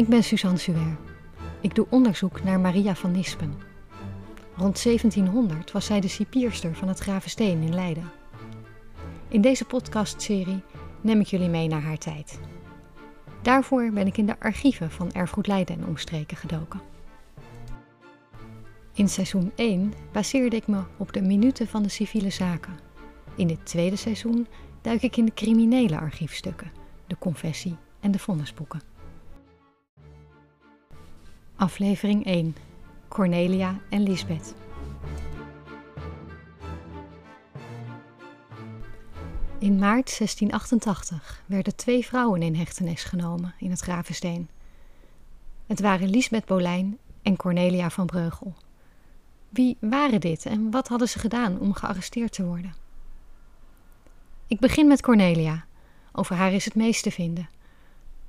Ik ben Suzanne Suer. Ik doe onderzoek naar Maria van Nispen. Rond 1700 was zij de cipierster van het Gravensteen in Leiden. In deze podcastserie neem ik jullie mee naar haar tijd. Daarvoor ben ik in de archieven van Erfgoed Leiden en omstreken gedoken. In seizoen 1 baseerde ik me op de minuten van de civiele zaken. In dit tweede seizoen duik ik in de criminele archiefstukken, de confessie en de vonnisboeken. Aflevering 1. Cornelia en Lisbeth. In maart 1688 werden twee vrouwen in hechtenis genomen in het Gravensteen. Het waren Lisbeth Bolijn en Cornelia van Breugel. Wie waren dit en wat hadden ze gedaan om gearresteerd te worden? Ik begin met Cornelia. Over haar is het meest te vinden.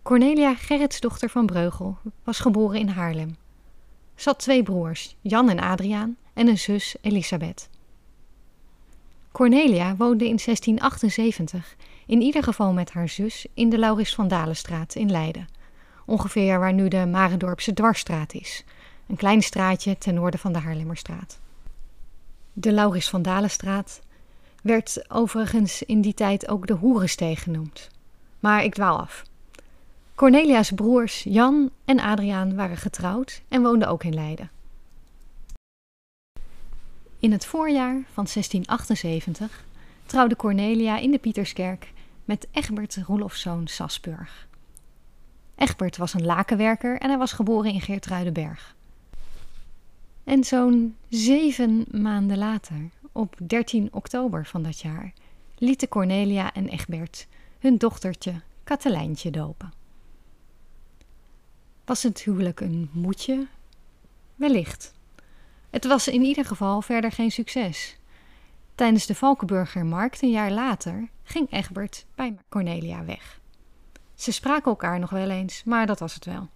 Cornelia Gerritsdochter van Breugel was geboren in Haarlem. Ze had twee broers, Jan en Adriaan, en een zus, Elisabeth. Cornelia woonde in 1678, in ieder geval met haar zus, in de Lauris van Dalenstraat in Leiden. Ongeveer waar nu de Marendorpse Dwarsstraat is, een klein straatje ten noorden van de Haarlemmerstraat. De Lauris van Dalenstraat werd overigens in die tijd ook de Hoerensteeg genoemd. Maar ik dwaal af. Cornelia's broers Jan en Adriaan waren getrouwd en woonden ook in Leiden. In het voorjaar van 1678 trouwde Cornelia in de Pieterskerk met Egbert Roelofszoon Sasburg. Egbert was een lakenwerker en hij was geboren in Geertruidenberg. En zo'n zeven maanden later, op 13 oktober van dat jaar, lieten Cornelia en Egbert hun dochtertje Katelijntje dopen. Was het huwelijk een moedje? Wellicht. Het was in ieder geval verder geen succes. Tijdens de Valkenburgermarkt een jaar later ging Egbert bij Cornelia weg. Ze spraken elkaar nog wel eens, maar dat was het wel.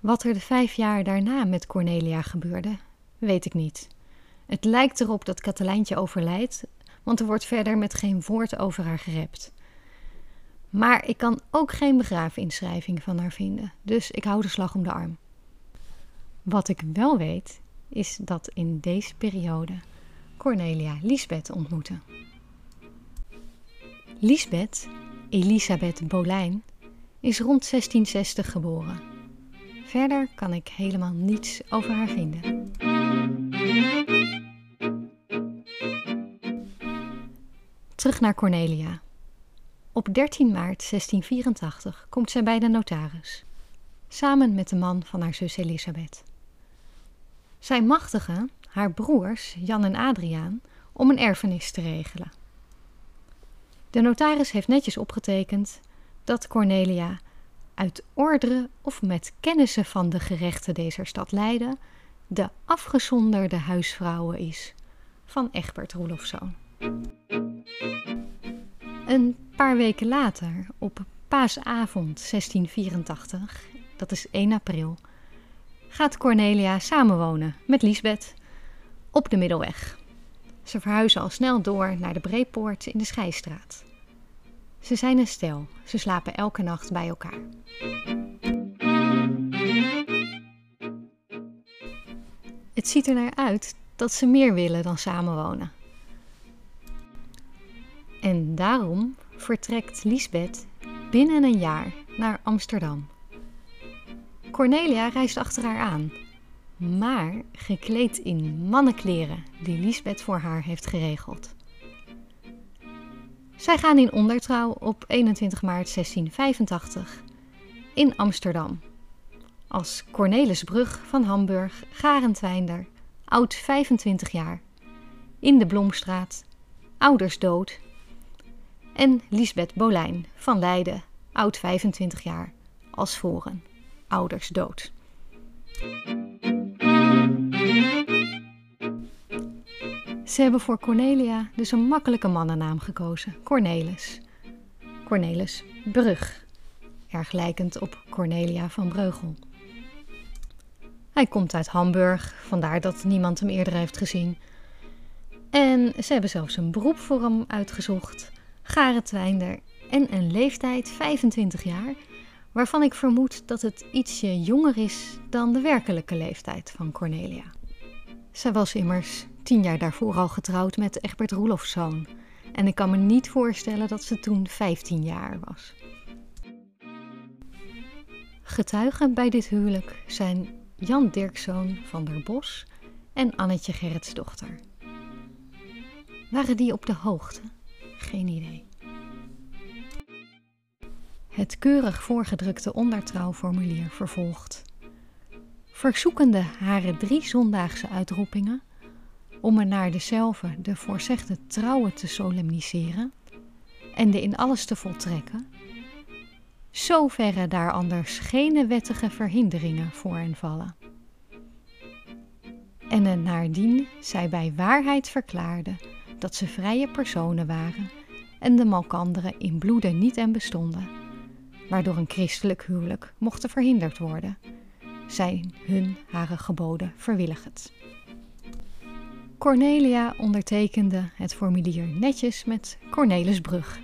Wat er de vijf jaar daarna met Cornelia gebeurde, weet ik niet. Het lijkt erop dat Katelijntje overlijdt, want er wordt verder met geen woord over haar gerept. Maar ik kan ook geen begraafinschrijving van haar vinden, dus ik hou de slag om de arm. Wat ik wel weet, is dat in deze periode Cornelia Lisbeth ontmoette. Lisbeth, Elisabeth Bolijn, is rond 1660 geboren. Verder kan ik helemaal niets over haar vinden. Terug naar Cornelia. Op 13 maart 1684 komt zij bij de notaris, samen met de man van haar zus Elisabeth. Zij machtigen haar broers Jan en Adriaan om een erfenis te regelen. De notaris heeft netjes opgetekend dat Cornelia uit ordre of met kennissen van de gerechten deze stad Leiden de afgezonderde huisvrouwe is van Egbert Roelofszoon. Een paar weken later, op paasavond 1684, dat is 1 april, gaat Cornelia samenwonen met Liesbeth op de Middelweg. Ze verhuizen al snel door naar de Breepoort in de Scheistraat. Ze zijn een stel, ze slapen elke nacht bij elkaar. Het ziet er naar uit dat ze meer willen dan samenwonen. En daarom vertrekt Liesbeth binnen een jaar naar Amsterdam. Cornelia reist achter haar aan, maar gekleed in mannenkleren die Liesbeth voor haar heeft geregeld. Zij gaan in ondertrouw op 21 maart 1685 in Amsterdam. Als Cornelis Brug van Hamburg, Garentwijnder, oud 25 jaar. In de Blomstraat, ouders dood. En Lisbeth Bolijn van Leiden, oud 25 jaar, als voren, ouders dood. Ze hebben voor Cornelia dus een makkelijke mannennaam gekozen: Cornelis. Cornelis Brug, erg lijkend op Cornelia van Breugel. Hij komt uit Hamburg, vandaar dat niemand hem eerder heeft gezien. En ze hebben zelfs een beroep voor hem uitgezocht: garetwijnder en een leeftijd 25 jaar, waarvan ik vermoed dat het ietsje jonger is dan de werkelijke leeftijd van Cornelia. Zij was immers tien jaar daarvoor al getrouwd met Egbert Roelofs zoon. En ik kan me niet voorstellen dat ze toen 15 jaar was. Getuigen bij dit huwelijk zijn Jan Dirkzoon van der Bos en Annetje Gerritsdochter. Waren die op de hoogte? Geen idee. Het keurig voorgedrukte ondertrouwformulier vervolgt. Verzoekende hare drie zondaagse uitroepingen om me naar dezelfde de voorzegde trouwen te solemniseren en de in alles te voltrekken, zoverre daar anders geen wettige verhinderingen voor en vallen. En het naardien zij bij waarheid verklaarde dat ze vrije personen waren en de malkanderen in bloede niet en bestonden, waardoor een christelijk huwelijk mocht verhinderd worden, zijn hun hare geboden verwilligend. Cornelia ondertekende het formulier netjes met Cornelis Brug.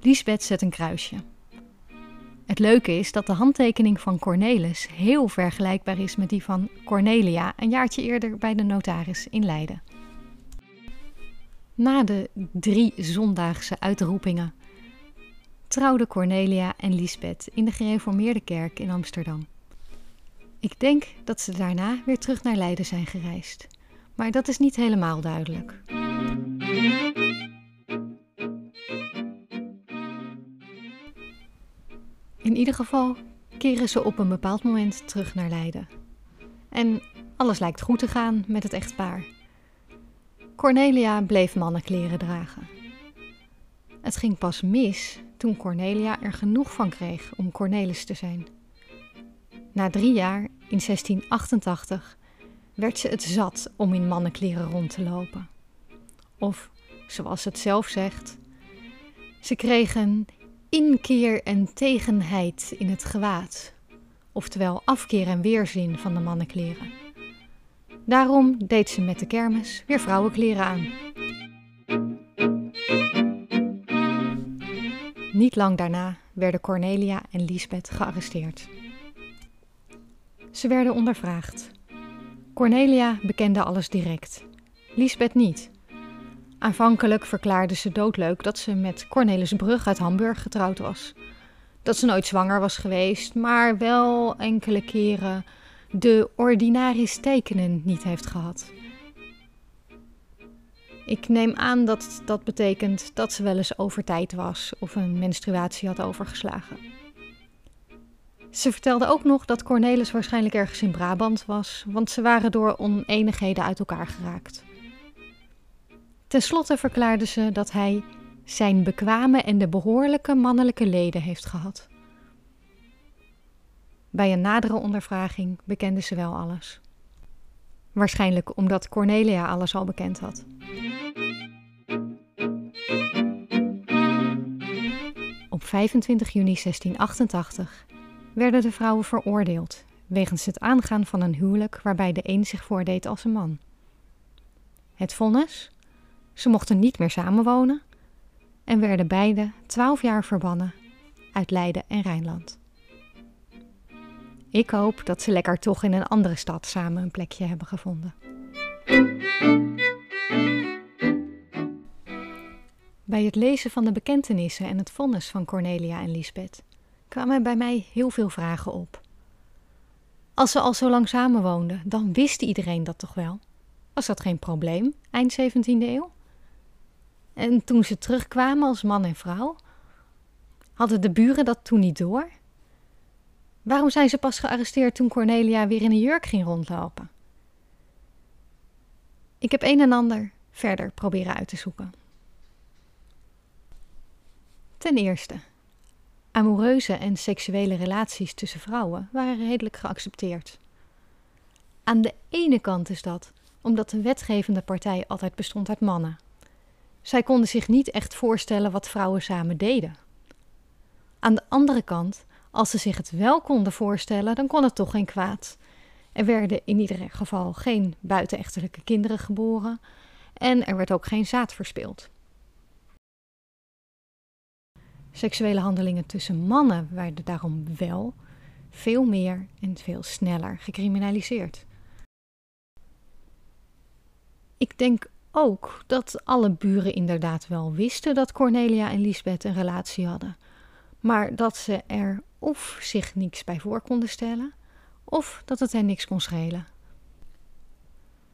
Lisbeth zet een kruisje. Het leuke is dat de handtekening van Cornelis heel vergelijkbaar is met die van Cornelia een jaartje eerder bij de notaris in Leiden. Na de drie zondaagse uitroepingen trouwden Cornelia en Lisbeth in de gereformeerde kerk in Amsterdam. Ik denk dat ze daarna weer terug naar Leiden zijn gereisd maar dat is niet helemaal duidelijk. In ieder geval keren ze op een bepaald moment terug naar Leiden. En alles lijkt goed te gaan met het echtpaar. Cornelia bleef mannenkleren dragen. Het ging pas mis toen Cornelia er genoeg van kreeg om Cornelis te zijn. Na drie jaar, in 1688, werd ze het zat om in mannenkleren rond te lopen. Of, zoals het zelf zegt, ze kregen inkeer en tegenheid in het gewaad, oftewel afkeer en weerzin van de mannenkleren. Daarom deed ze met de kermis weer vrouwenkleren aan. Niet lang daarna werden Cornelia en Lisbeth gearresteerd. Ze werden ondervraagd. Cornelia bekende alles direct. Lisbeth niet. Aanvankelijk verklaarde ze doodleuk dat ze met Cornelis Brug uit Hamburg getrouwd was. Dat ze nooit zwanger was geweest, maar wel enkele keren de ordinaris tekenen niet heeft gehad. Ik neem aan dat dat betekent dat ze wel eens over tijd was of een menstruatie had overgeslagen. Ze vertelde ook nog dat Cornelis waarschijnlijk ergens in Brabant was, want ze waren door oneenigheden uit elkaar geraakt. Ten slotte verklaarde ze dat hij zijn bekwame en de behoorlijke mannelijke leden heeft gehad. Bij een nadere ondervraging bekende ze wel alles. Waarschijnlijk omdat Cornelia alles al bekend had. Op 25 juni 1688 werden de vrouwen veroordeeld wegens het aangaan van een huwelijk waarbij de een zich voordeed als een man. Het vonnis? Ze mochten niet meer samenwonen en werden beide twaalf jaar verbannen uit Leiden en Rijnland. Ik hoop dat ze lekker toch in een andere stad samen een plekje hebben gevonden. Bij het lezen van de bekentenissen en het vonnis van Cornelia en Lisbeth kwamen bij mij heel veel vragen op. Als ze al zo lang samenwoonden, dan wist iedereen dat toch wel? Was dat geen probleem, eind 17e eeuw? En toen ze terugkwamen als man en vrouw, hadden de buren dat toen niet door? Waarom zijn ze pas gearresteerd toen Cornelia weer in een jurk ging rondlopen? Ik heb een en ander verder proberen uit te zoeken. Ten eerste, Amoureuze en seksuele relaties tussen vrouwen waren redelijk geaccepteerd. Aan de ene kant is dat omdat de wetgevende partij altijd bestond uit mannen. Zij konden zich niet echt voorstellen wat vrouwen samen deden. Aan de andere kant, als ze zich het wel konden voorstellen, dan kon het toch geen kwaad. Er werden in ieder geval geen buitenechtelijke kinderen geboren en er werd ook geen zaad verspild. Seksuele handelingen tussen mannen werden daarom wel veel meer en veel sneller gecriminaliseerd. Ik denk ook dat alle buren inderdaad wel wisten dat Cornelia en Lisbeth een relatie hadden, maar dat ze er of zich niks bij voor konden stellen, of dat het hen niks kon schelen.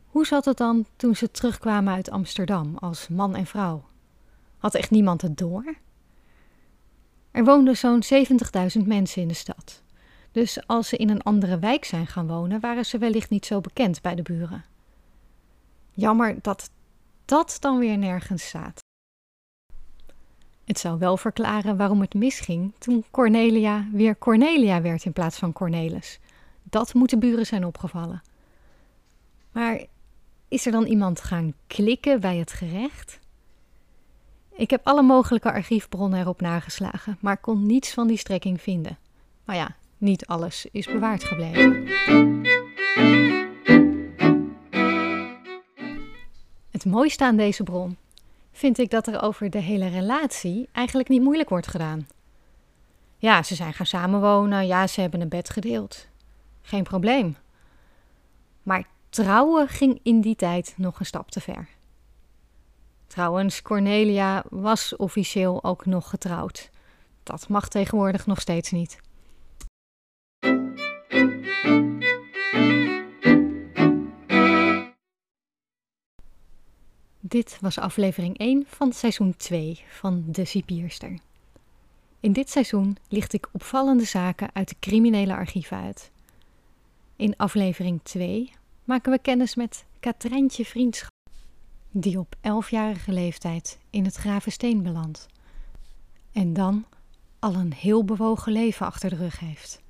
Hoe zat het dan toen ze terugkwamen uit Amsterdam als man en vrouw? Had echt niemand het door? Er woonden zo'n 70.000 mensen in de stad. Dus als ze in een andere wijk zijn gaan wonen, waren ze wellicht niet zo bekend bij de buren. Jammer dat dat dan weer nergens staat. Het zou wel verklaren waarom het misging toen Cornelia weer Cornelia werd in plaats van Cornelis. Dat moeten buren zijn opgevallen. Maar is er dan iemand gaan klikken bij het gerecht? Ik heb alle mogelijke archiefbronnen erop nageslagen, maar kon niets van die strekking vinden. Maar ja, niet alles is bewaard gebleven. Het mooiste aan deze bron vind ik dat er over de hele relatie eigenlijk niet moeilijk wordt gedaan. Ja, ze zijn gaan samenwonen, ja, ze hebben een bed gedeeld. Geen probleem. Maar trouwen ging in die tijd nog een stap te ver. Trouwens, Cornelia was officieel ook nog getrouwd. Dat mag tegenwoordig nog steeds niet. Dit was aflevering 1 van seizoen 2 van De Cipierster. In dit seizoen licht ik opvallende zaken uit de criminele archieven uit. In aflevering 2 maken we kennis met Katrijntje Vriendschap, die op 11-jarige leeftijd in het Gravensteen belandt. En dan al een heel bewogen leven achter de rug heeft.